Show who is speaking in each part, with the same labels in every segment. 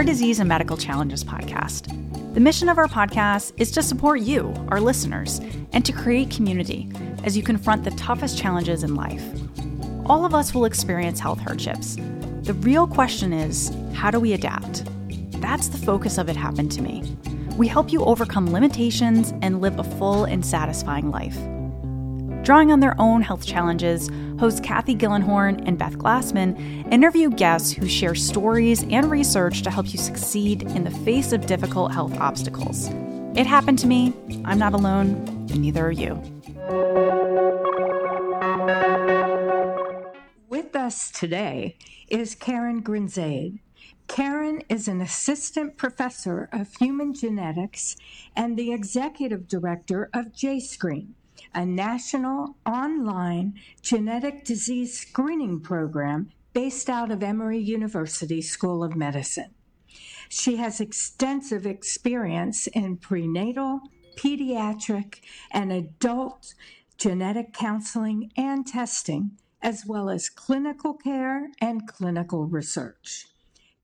Speaker 1: Rare Disease and Medical Challenges podcast. The mission of our podcast is to support you, our listeners, and to create community as you confront the toughest challenges in life. All of us will experience health hardships. The real question is how do we adapt? That's the focus of It Happened to Me. We help you overcome limitations and live a full and satisfying life. Drawing on their own health challenges, hosts Cathy Gildenhorn and Beth Glassman interview guests who share stories and research to help you succeed in the face of difficult health obstacles. It happened to me. I'm not alone, and neither are you.
Speaker 2: With us today is Karen Grinzaid. Karen is an assistant professor of human genetics and the executive director of JScreen, a national online genetic disease screening program based out of Emory University School of Medicine. She has extensive experience in prenatal, pediatric, and adult genetic counseling and testing, as well as clinical care and clinical research.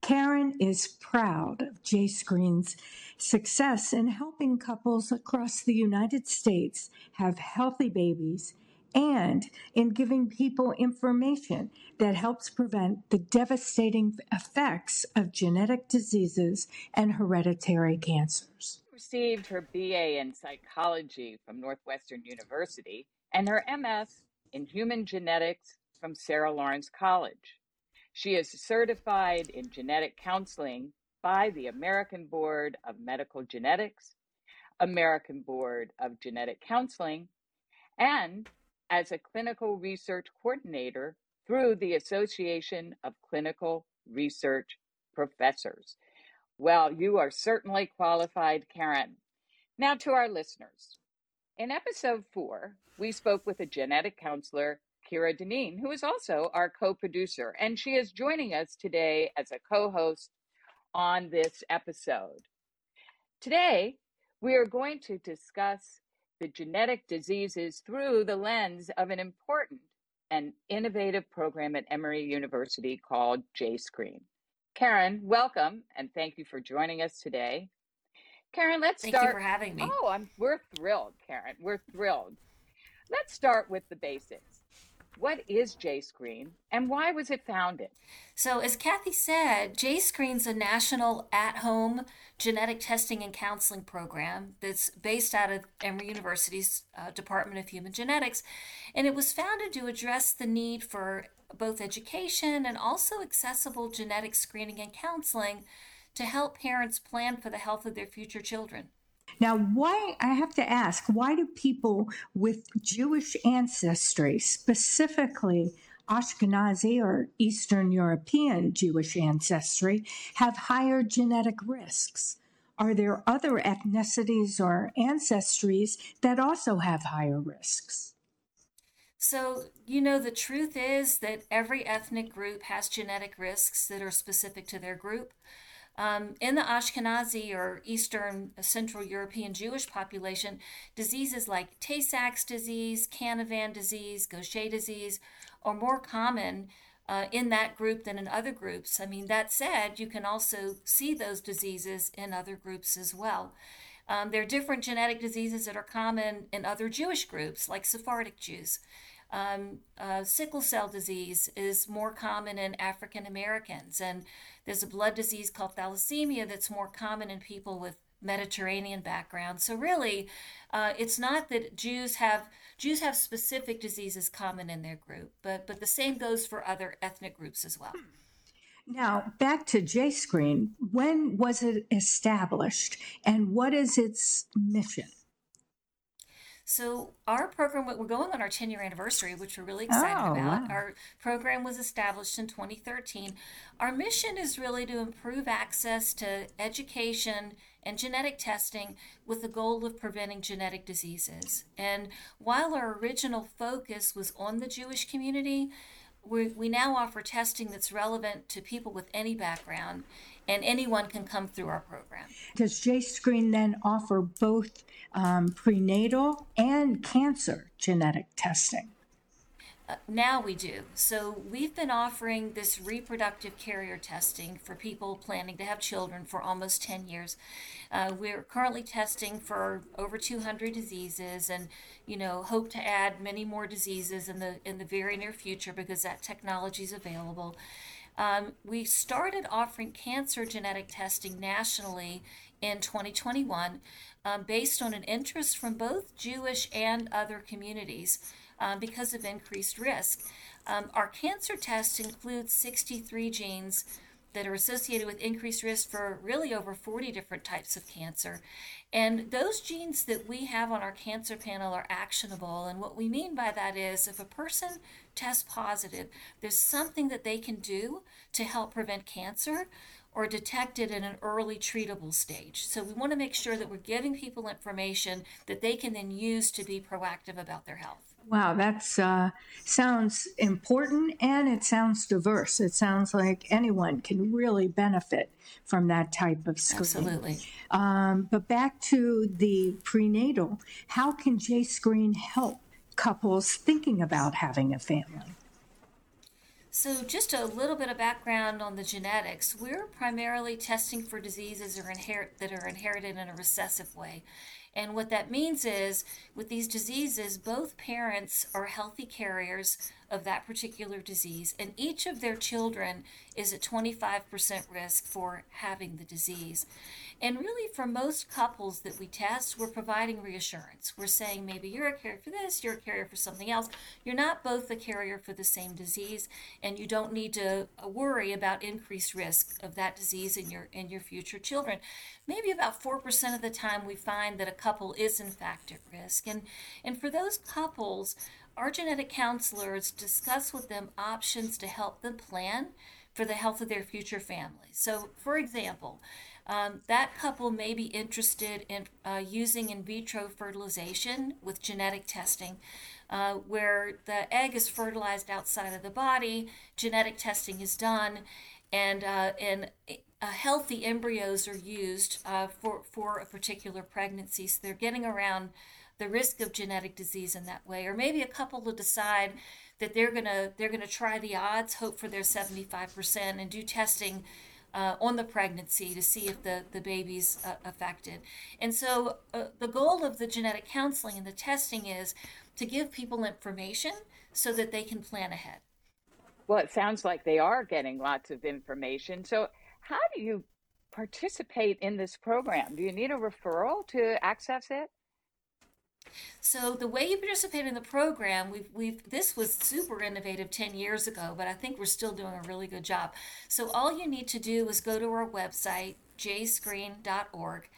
Speaker 2: Karen is proud of JScreen's success in helping couples across the United States have healthy babies and in giving people information that helps prevent the devastating effects of genetic diseases and hereditary cancers.
Speaker 3: Received her BA in psychology from Northwestern University and her MS in human genetics from Sarah Lawrence College. She is certified in genetic counseling by the American Board of Medical Genetics, American Board of Genetic Counseling, and as a clinical research coordinator through the Association of Clinical Research Professors. Well, you are certainly qualified, Karen. Now to our listeners. In episode four, we spoke with a genetic counselor, Kira Dineen, who is also our co producer, and she is joining us today as a co host on this episode. Today, we are going to discuss the genetic diseases through the lens of an important and innovative program at Emory University called JScreen. Karen, welcome and thank you for joining us today. Karen, let's
Speaker 4: thank
Speaker 3: start.
Speaker 4: Thank you for having me.
Speaker 3: Oh, I'm, we're thrilled, Karen. We're thrilled. Let's start with the basics. What is JScreen and why was it founded?
Speaker 4: So, as Cathy said, J JScreen's a national at home genetic testing and counseling program that's based out of Emory University's uh, Department of Human Genetics. And it was founded to address the need for both education and also accessible genetic screening and counseling to help parents plan for the health of their future children.
Speaker 2: Now, why, I have to ask, why do people with Jewish ancestry, specifically Ashkenazi or Eastern European Jewish ancestry, have higher genetic risks? Are there other ethnicities or ancestries that also have higher risks?
Speaker 4: So, you know, the truth is that every ethnic group has genetic risks that are specific to their group. Um, in the Ashkenazi or Eastern Central European Jewish population, diseases like Tay Sachs disease, Canavan disease, Gaucher disease are more common uh, in that group than in other groups. I mean, that said, you can also see those diseases in other groups as well. Um, there are different genetic diseases that are common in other Jewish groups, like Sephardic Jews. Um, uh, sickle cell disease is more common in African Americans, and there's a blood disease called thalassemia that's more common in people with Mediterranean background. So really, uh, it's not that Jews have Jews have specific diseases common in their group, but but the same goes for other ethnic groups as well.
Speaker 2: Now, back to JScreen. When was it established, and what is its mission?
Speaker 4: So our program, we're going on our 10 year anniversary, which we're really excited
Speaker 2: oh,
Speaker 4: about.
Speaker 2: Wow.
Speaker 4: Our program was established in 2013. Our mission is really to improve access to education and genetic testing with the goal of preventing genetic diseases. And while our original focus was on the Jewish community, we, now offer testing that's relevant to people with any background and anyone can come through our program.
Speaker 2: Does JScreen then offer both um, prenatal and cancer genetic testing?
Speaker 4: Now we do. So we've been offering this reproductive carrier testing for people planning to have children for almost 10 years. Uh, we're currently testing for over 200 diseases and you know hope to add many more diseases in the in the very near future because that technology is available. Um, we started offering cancer genetic testing nationally in 2021 um, based on an interest from both Jewish and other communities um, because of increased risk. Um, our cancer test includes 63 genes that are associated with increased risk for really over 40 different types of cancer. And those genes that we have on our cancer panel are actionable. And what we mean by that is if a person tests positive, there's something that they can do to help prevent cancer or detect it in an early treatable stage. So we want to make sure that we're giving people information that they can then use to be proactive about their health.
Speaker 2: Wow, that uh, sounds important and it sounds diverse. It sounds like anyone can really benefit from that type of screening.
Speaker 4: Absolutely.
Speaker 2: Um, but back to the prenatal, how can JScreen help couples thinking about having a family?
Speaker 4: So, just a little bit of background on the genetics. We're primarily testing for diseases inherit, that are inherited in a recessive way. And what that means is with these diseases, both parents are healthy carriers of that particular disease, and each of their children is at 25% risk for having the disease. And really, for most couples that we test, we're providing reassurance. We're saying maybe you're a carrier for this, you're a carrier for something else. You're not both a carrier for the same disease, and you don't need to worry about increased risk of that disease in your in your future children. Maybe about four percent of the time, we find that a couple is in fact at risk, and and for those couples our genetic counselors discuss with them options to help them plan for the health of their future family. So, for example, um, that couple may be interested in uh, using in vitro fertilization with genetic testing, uh, where the egg is fertilized outside of the body, genetic testing is done, and, uh, and healthy embryos are used uh, for, for a particular pregnancy. So they're getting around the risk of genetic disease in that way or maybe a couple will decide that they're going to they're going to try the odds hope for their 75% and do testing uh, on the pregnancy to see if the, the baby's uh, affected. And so, uh, the goal of the genetic counseling and the testing is to give people information so that they can plan ahead.
Speaker 3: Well, it sounds like they are getting lots of information. So, how do you participate in this program? Do you need a referral to access it?
Speaker 4: So the way you participate in the program, we've, we've this was super innovative 10 years ago, but I think we're still doing a really good job. So all you need to do is go to our website, jscreen.org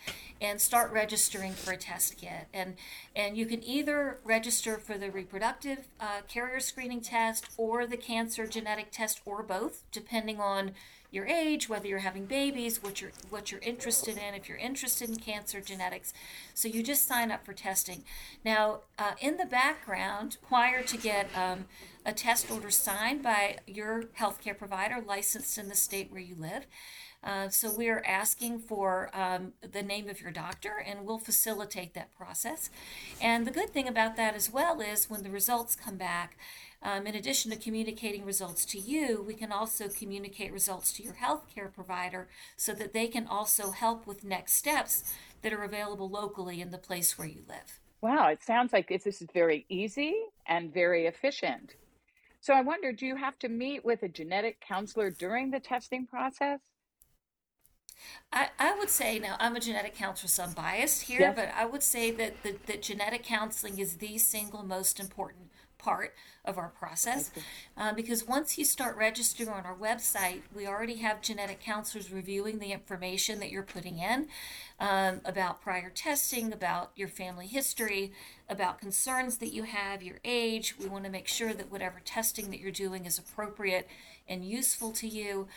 Speaker 4: and start registering for a test kit and and you can either register for the reproductive uh, carrier screening test or the cancer genetic test or both depending on your age, whether you're having babies, what you're what you're interested in, if you're interested in cancer genetics. So you just sign up for testing. Now, uh, in the background, required to get um, a test order signed by your healthcare provider licensed in the state where you live. Uh, so we are asking for um, the name of your doctor, and we'll facilitate that process. And the good thing about that as well is when the results come back, um, in addition to communicating results to you, we can also communicate results to your healthcare provider so that they can also help with next steps that are available locally in the place where you live.
Speaker 3: Wow, it sounds like this is very easy and very efficient. So I wonder, do you have to meet with a genetic counselor during the testing process?
Speaker 4: I, I would say now I'm a genetic counselor, so I'm biased here, yes. but I would say that, that that genetic counseling is the single most important part of our process uh, because once you start registering on our website, we already have genetic counselors reviewing the information that you're putting in um, about prior testing, about your family history, about concerns that you have, your age. We want to make sure that whatever testing that you're doing is appropriate and useful to you.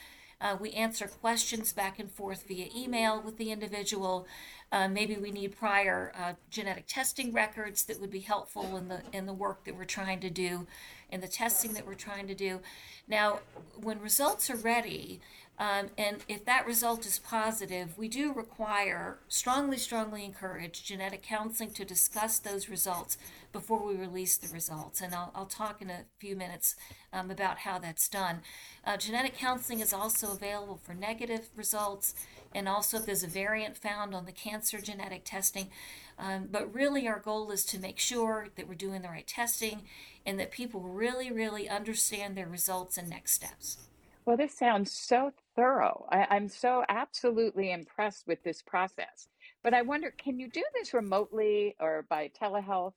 Speaker 4: Uh, we answer questions back and forth via email with the individual. Uh, maybe we need prior uh, genetic testing records that would be helpful in the in the work that we're trying to do, in the testing that we're trying to do. Now, when results are ready, um, and if that result is positive, we do require, strongly, strongly encourage genetic counseling to discuss those results before we release the results. And I'll, I'll talk in a few minutes um, about how that's done. Uh, genetic counseling is also available for negative results and also if there's a variant found on the cancer genetic testing. Um, but really, our goal is to make sure that we're doing the right testing and that people really, really understand their results and next steps.
Speaker 3: Well, this sounds so thorough. I, I'm so absolutely impressed with this process. But I wonder, can you do this remotely or by telehealth?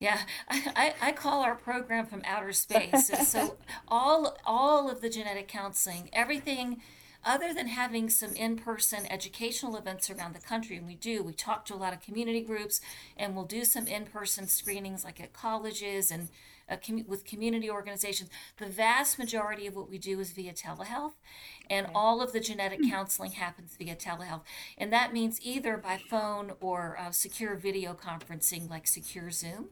Speaker 4: Yeah, I, I call our program from outer space. so all all of the genetic counseling, everything other than having some in-person educational events around the country and we do we talk to a lot of community groups and we'll do some in-person screenings like at colleges and uh, with community organizations. The vast majority of what we do is via telehealth, and all of the genetic counseling happens via telehealth. And that means either by phone or uh, secure video conferencing, like secure Zoom,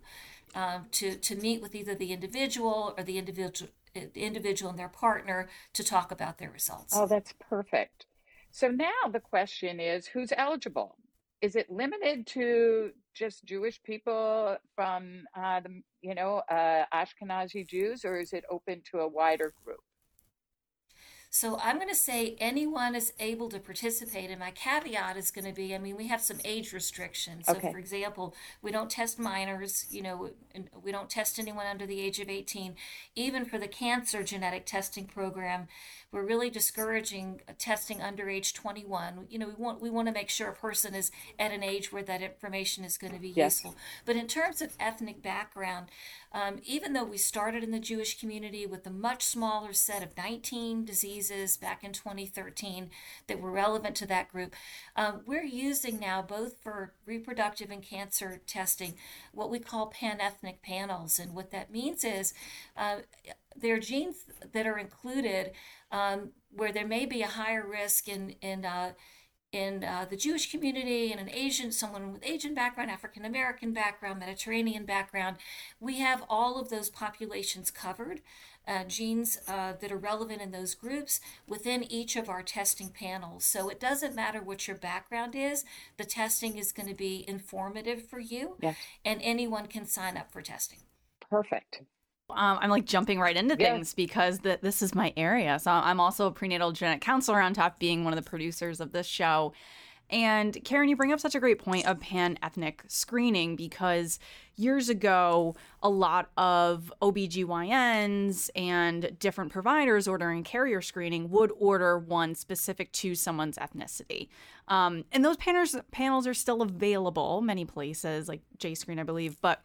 Speaker 4: um, to, to meet with either the individual or the individual individual and their partner to talk about their results.
Speaker 3: Oh, that's perfect. So now the question is who's eligible? Is it limited to just Jewish people from uh, the, you know, uh, Ashkenazi Jews, or is it open to a wider group?
Speaker 4: So I'm going to say anyone is able to participate. And my caveat is going to be I mean, we have some age restrictions. So, okay. for example, we don't test minors, you know, we don't test anyone under the age of 18. Even for the cancer genetic testing program, we're really discouraging testing under age 21. You know, we want we want to make sure a person is at an age where that information is going to be yes. useful. But in terms of ethnic background, um, even though we started in the Jewish community with a much smaller set of 19 diseases back in 2013 that were relevant to that group, um, we're using now, both for reproductive and cancer testing, what we call pan ethnic panels. And what that means is uh, there are genes that are included um, where there may be a higher risk in, in uh, in uh, the Jewish community and an Asian, someone with Asian background, African American background, Mediterranean background. We have all of those populations covered, uh, genes uh, that are relevant in those groups within each of our testing panels. So it doesn't matter what your background is, the testing is going to be informative for you, yes. and anyone can sign up for testing.
Speaker 3: Perfect.
Speaker 1: Um, I'm like jumping right into things because the, this is my area. So I'm also a prenatal genetic counselor on top being one of the producers of this show. And Karen, you bring up such a great point of pan ethnic screening because years ago, a lot of OBGYNs and different providers ordering carrier screening would order one specific to someone's ethnicity. Um, and those panels, panels are still available many places, like JScreen, I believe. But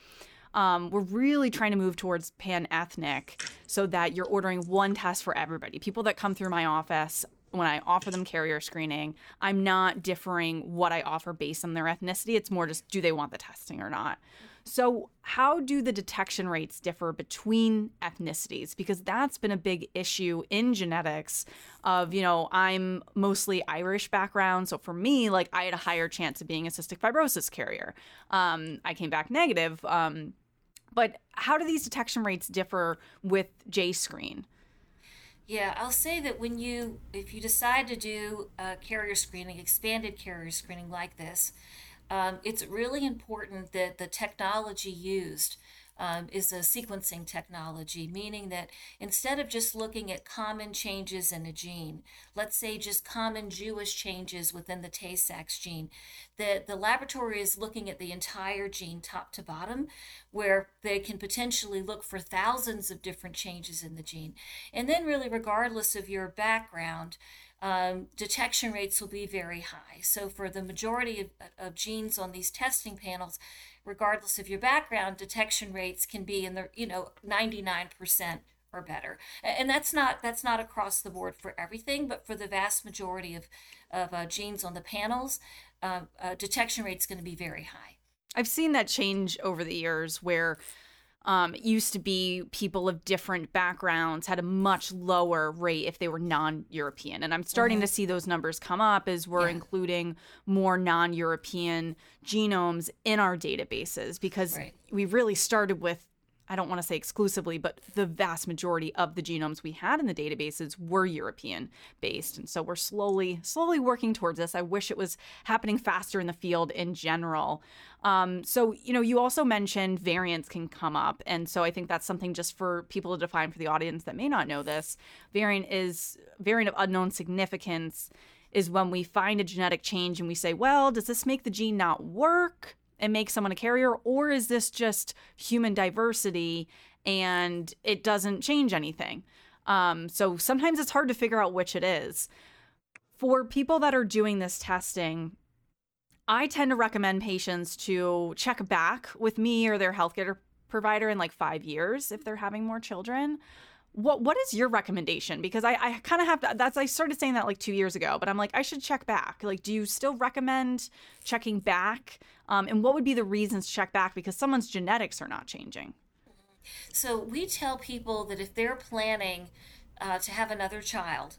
Speaker 1: um, we're really trying to move towards pan ethnic so that you're ordering one test for everybody. People that come through my office, when I offer them carrier screening, I'm not differing what I offer based on their ethnicity. It's more just do they want the testing or not. So, how do the detection rates differ between ethnicities? Because that's been a big issue in genetics. Of, you know, I'm mostly Irish background. So, for me, like, I had a higher chance of being a cystic fibrosis carrier. Um, I came back negative. Um, but how do these detection rates differ with JScreen?
Speaker 4: Yeah, I'll say that when you, if you decide to do carrier screening, expanded carrier screening like this, um, it's really important that the technology used um, is a sequencing technology, meaning that instead of just looking at common changes in a gene, let's say just common Jewish changes within the Tay Sachs gene, that the laboratory is looking at the entire gene top to bottom, where they can potentially look for thousands of different changes in the gene. And then, really, regardless of your background, um, detection rates will be very high. So, for the majority of, of, genes on these testing panels, regardless of your background, detection rates can be in the you know 99% or better. And that's not that's not across the board for everything, but for the vast majority of of uh, genes on the panels, uh, uh, detection rate is going to be very high.
Speaker 1: I've seen that change over the years where um, it used to be people of different backgrounds had a much lower rate if they were non-European, and I'm starting mm-hmm. to see those numbers come up as we're yeah. including more non-European genomes in our databases because right. we really started with I don't want to say exclusively, but the vast majority of the genomes we had in the databases were European based. And so we're slowly, slowly working towards this. I wish it was happening faster in the field in general. Um, so, you know, you also mentioned variants can come up. And so I think that's something just for people to define for the audience that may not know this. Variant is variant of unknown significance is when we find a genetic change and we say, well, does this make the gene not work? And make someone a carrier, or is this just human diversity and it doesn't change anything? Um, so sometimes it's hard to figure out which it is. For people that are doing this testing, I tend to recommend patients to check back with me or their healthcare provider in like five years if they're having more children what what is your recommendation? Because i i kind of have to that's i started saying that like two years ago but i'm like i should check back. Like do you still recommend checking back? Um, and what would be the reasons to check back? Because someone's genetics are not changing.
Speaker 4: So we tell people that if they're planning uh, to have another child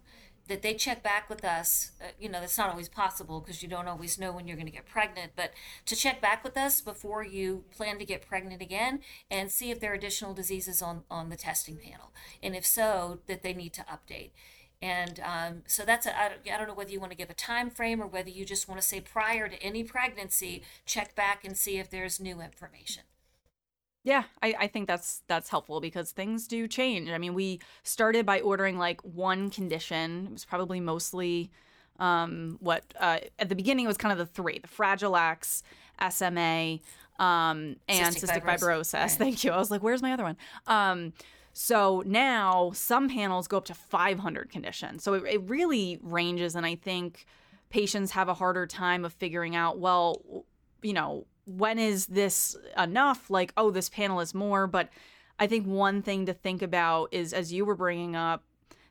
Speaker 4: that they check back with us. Uh, you know, that's not always possible because you don't always know when you're going to get pregnant, but to check back with us before you plan to get pregnant again and see if there are additional diseases on, on the testing panel. And if so, that they need to update. And um, so that's a, I, don't, I don't know whether you want to give a time frame or whether you just want to say prior to any pregnancy, check back and see if there's new information.
Speaker 1: Yeah, I, I think that's that's helpful because things do change. I mean, we started by ordering like one condition. It was probably mostly um, what uh, at the beginning it was kind of the three: the Fragile X, SMA, um, and cystic, cystic fibrosis. fibrosis. Right. Thank you. I was like, where's my other one? Um, so now some panels go up to 500 conditions. So it, it really ranges, and I think patients have a harder time of figuring out. Well, you know when is this enough? Like, oh, this panel is more. But I think one thing to think about is, as you were bringing up,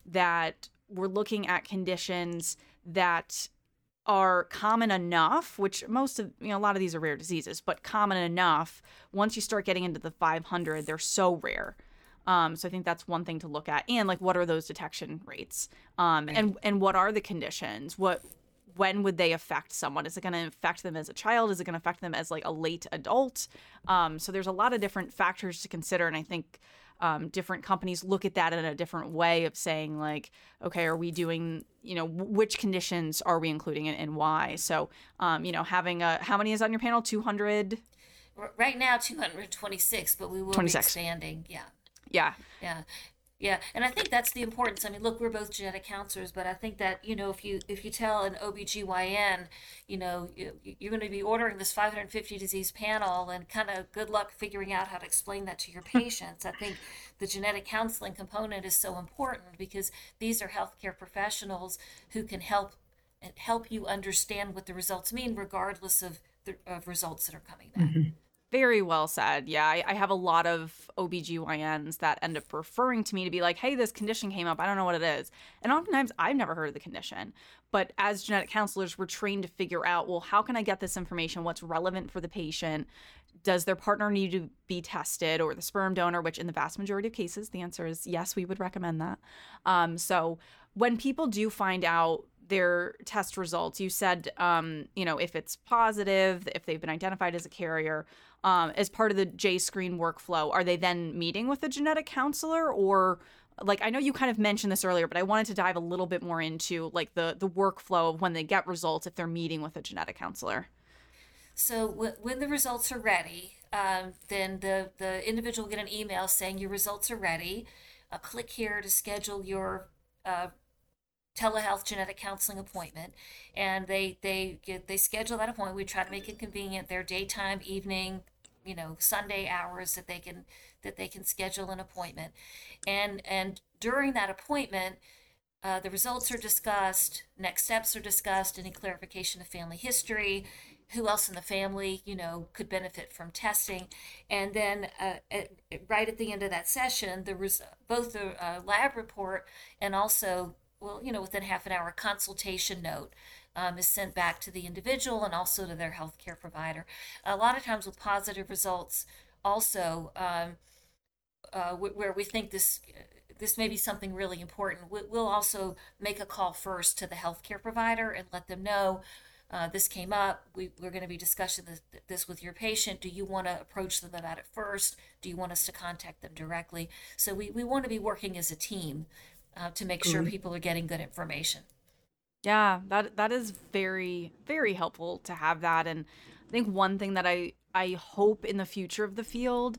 Speaker 1: that we're looking at conditions that are common enough, which most of, you know, a lot of these are rare diseases, but common enough. Once you start getting into the 500, they're so rare. Um, so I think that's one thing to look at, and like, what are those detection rates, um, and and what are the conditions? What when would they affect someone? Is it going to affect them as a child? Is it going to affect them as like a late adult? Um, so there's a lot of different factors to consider, and I think um, different companies look at that in a different way of saying like, okay, are we doing, you know, which conditions are we including and, and why? So, um, you know, having a how many is on your panel? Two hundred.
Speaker 4: Right now, two hundred twenty-six, but we will 26. be expanding. Yeah.
Speaker 1: Yeah.
Speaker 4: Yeah. Yeah, and I think that's the importance. I mean, look, we're both genetic counselors, but I think that you know, if you if you tell an OBGYN, you know, you, you're going to be ordering this 550 disease panel, and kind of good luck figuring out how to explain that to your patients. I think the genetic counseling component is so important because these are healthcare professionals who can help help you understand what the results mean, regardless of the of results that are coming back. Mm-hmm.
Speaker 1: Very well said. Yeah, I, I, have a lot of OBGYNs that end up referring to me to be like, hey, this condition came up. I don't know what it is. And oftentimes I've never heard of the condition. But as genetic counselors, we're trained to figure out, well, how can I get this information? What's relevant for the patient? Does their partner need to be tested or the sperm donor? Which, in the vast majority of cases, the answer is yes, we would recommend that. Um, so when people do find out their test results, you said, um, you know, if it's positive, if they've been identified as a carrier, um, as part of the JScreen workflow, are they then meeting with a genetic counselor or like I know you kind of mentioned this earlier, but I wanted to dive a little bit more into like the the workflow of when they get results if they're meeting with a genetic counselor.
Speaker 4: So w- when the results are ready, um, then the the individual will get an email saying your results are ready. Uh, click here to schedule your uh, telehealth genetic counseling appointment and they they get they schedule that appointment we try to make it convenient their daytime evening you know sunday hours that they can that they can schedule an appointment. And and during that appointment uh, the results are discussed next steps are discussed any clarification of family history who else in the family you know could benefit from testing. And then uh, at, right at the end of that session the res- both the uh, lab report and also well, you know, within half an hour, consultation note um, is sent back to the individual and also to their healthcare provider. A lot of times with positive results, also, um, uh, where we think this this may be something really important, we'll also make a call first to the healthcare provider and let them know uh, this came up. We, are going to be discussing this, this, with your patient. Do you want to approach them about it first? Do you want us to contact them directly? So we, we want to be working as a team uh, to make sure people are getting good information.
Speaker 1: Yeah, that that is very very helpful to have that and I think one thing that I I hope in the future of the field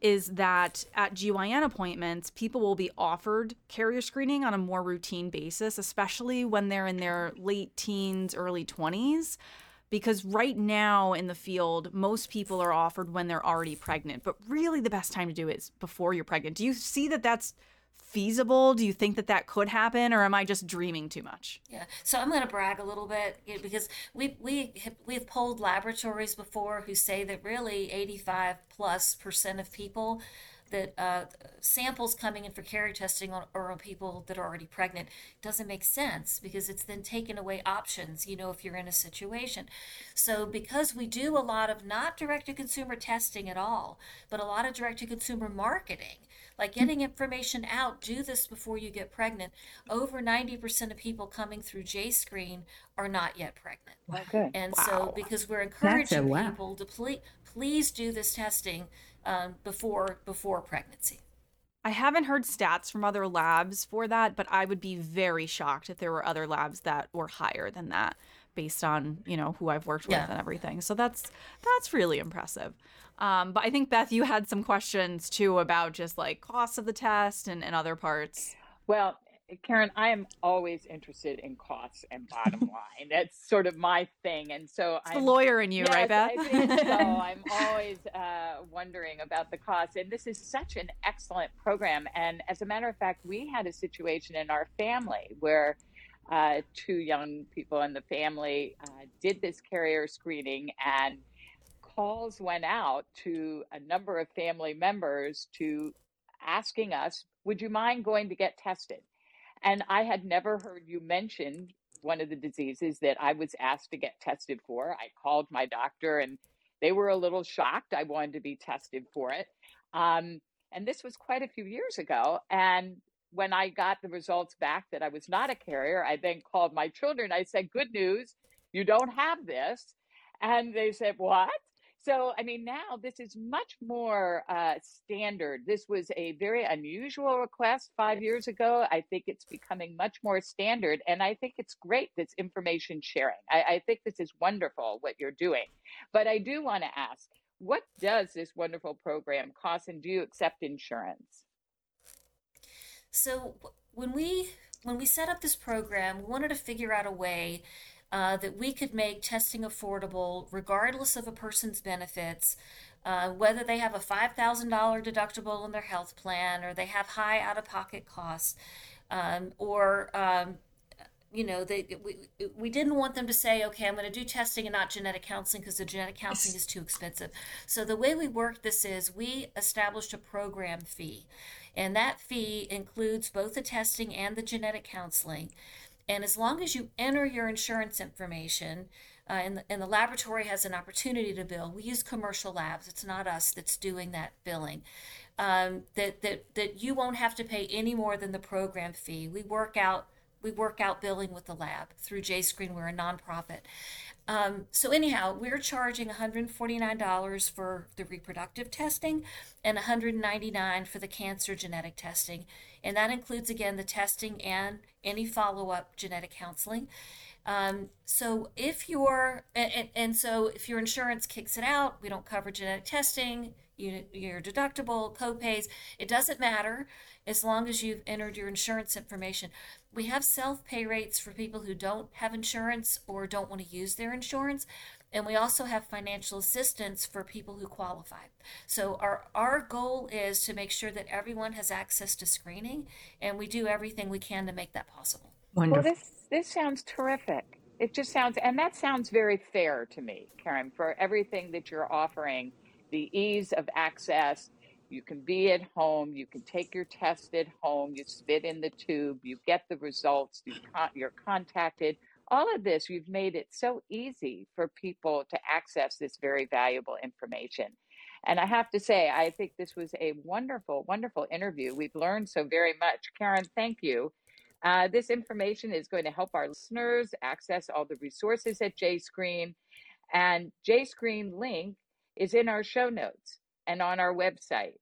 Speaker 1: is that at GYN appointments, people will be offered carrier screening on a more routine basis, especially when they're in their late teens, early 20s. Because right now in the field, most people are offered when they're already pregnant, but really the best time to do it is before you're pregnant. Do you see that that's feasible? Do you think that that could happen, or am I just dreaming too much?
Speaker 4: Yeah. So I'm going to brag a little bit because we we have, we've polled laboratories before who say that really 85 plus percent of people that uh, samples coming in for carrier testing on, are on people that are already pregnant doesn't make sense because it's then taken away options, you know, if you're in a situation. So, because we do a lot of not direct to consumer testing at all, but a lot of direct to consumer marketing, like getting information out, do this before you get pregnant. Over 90% of people coming through JScreen are not yet pregnant.
Speaker 3: Okay.
Speaker 4: And wow. so, because we're encouraging wow. people to please, please do this testing um, before before pregnancy.
Speaker 1: I haven't heard stats from other labs for that, but I would be very shocked if there were other labs that were higher than that based on, you know, who I've worked with yeah. and everything. So that's that's really impressive. Um, but I think Beth, you had some questions too about just like costs of the test and, and other parts.
Speaker 3: Well, Karen, I am always interested in costs and bottom line. That's sort of my thing. And so
Speaker 1: I'm the lawyer in you,
Speaker 3: yes,
Speaker 1: right, Beth?
Speaker 3: I think so. I'm always uh, wondering about the costs. And this is such an excellent program. And as a matter of fact, we had a situation in our family where uh, two young people in the family uh, did this carrier screening and calls went out to a number of family members to asking us, would you mind going to get tested? And I had never heard you mention one of the diseases that I was asked to get tested for. I called my doctor and they were a little shocked I wanted to be tested for it. Um, and this was quite a few years ago. And when I got the results back that I was not a carrier, I then called my children. I said, Good news, you don't have this. And they said, What? So, I mean, now this is much more uh, standard. This was a very unusual request five years ago. I think it's becoming much more standard. And I think it's great, this information sharing. I, I think this is wonderful what you're doing. But I do want to ask what does this wonderful program cost, and do you accept insurance?
Speaker 4: So, when we when we set up this program, we wanted to figure out a way uh, that we could make testing affordable regardless of a person's benefits, uh, whether they have a $5,000 deductible in their health plan or they have high out of pocket costs, um, or um, you know, they, we, we didn't want them to say, okay, I'm going to do testing and not genetic counseling because the genetic counseling is too expensive. So the way we work this is we established a program fee, and that fee includes both the testing and the genetic counseling. And as long as you enter your insurance information, uh, and, the, and the laboratory has an opportunity to bill, we use commercial labs. It's not us that's doing that billing. Um, that, that, that you won't have to pay any more than the program fee. We work out we work out billing with the lab through JScreen. We're a nonprofit. Um, so anyhow, we're charging $149 for the reproductive testing and $199 for the cancer genetic testing, and that includes again the testing and any follow-up genetic counseling. Um, so if your and, and so if your insurance kicks it out, we don't cover genetic testing, you, your deductible, copays. It doesn't matter as long as you've entered your insurance information. We have self pay rates for people who don't have insurance or don't want to use their insurance. And we also have financial assistance for people who qualify. So our, our goal is to make sure that everyone has access to screening, and we do everything we can to make that possible.
Speaker 3: Wonderful. Well, this, this sounds terrific. It just sounds, and that sounds very fair to me, Karen, for everything that you're offering, the ease of access, you can be at home. You can take your test at home. You spit in the tube. You get the results. You con- you're contacted. All of this, you've made it so easy for people to access this very valuable information. And I have to say, I think this was a wonderful, wonderful interview. We've learned so very much. Karen, thank you. Uh, this information is going to help our listeners access all the resources at JScreen. And JScreen link is in our show notes and on our website,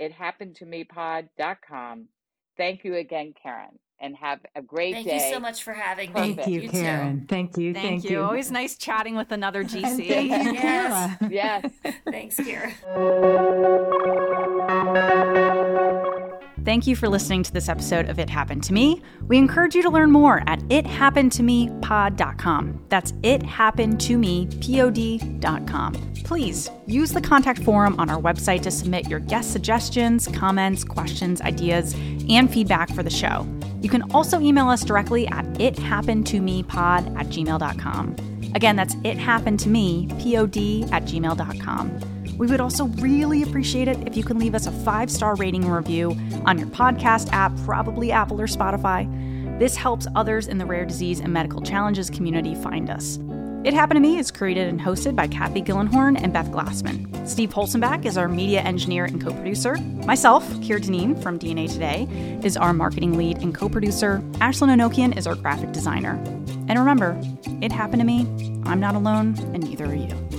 Speaker 3: ithappenedtomepod.com. Thank you again, Karen and have a great
Speaker 4: thank
Speaker 3: day.
Speaker 4: Thank you so much for having
Speaker 2: me. Thank you,
Speaker 4: you
Speaker 2: Karen.
Speaker 4: Too.
Speaker 2: Thank you.
Speaker 1: Thank, thank you. you. Always nice chatting with another GC.
Speaker 2: And thank you,
Speaker 3: yes. Yes.
Speaker 4: Thanks, Kara.
Speaker 1: Thank you for listening to this episode of It Happened to Me. We encourage you to learn more at ithappenedtomepod.com. That's ithappenedtomepod.com. Please use the contact form on our website to submit your guest suggestions, comments, questions, ideas, and feedback for the show. You can also email us directly at ithappenedtomepod at gmail.com. Again, that's ithappenedtomepod at gmail.com. We would also really appreciate it if you can leave us a five star rating and review on your podcast app, probably Apple or Spotify. This helps others in the rare disease and medical challenges community find us. It Happened to Me is created and hosted by Cathy Gildenhorn and Beth Glassman. Steve Holsonback is our media engineer and co producer. Myself, Kira Dineen from DNA Today, is our marketing lead and co producer. Ashlyn Anokian is our graphic designer. And remember, it happened to me. I'm not alone, and neither are you.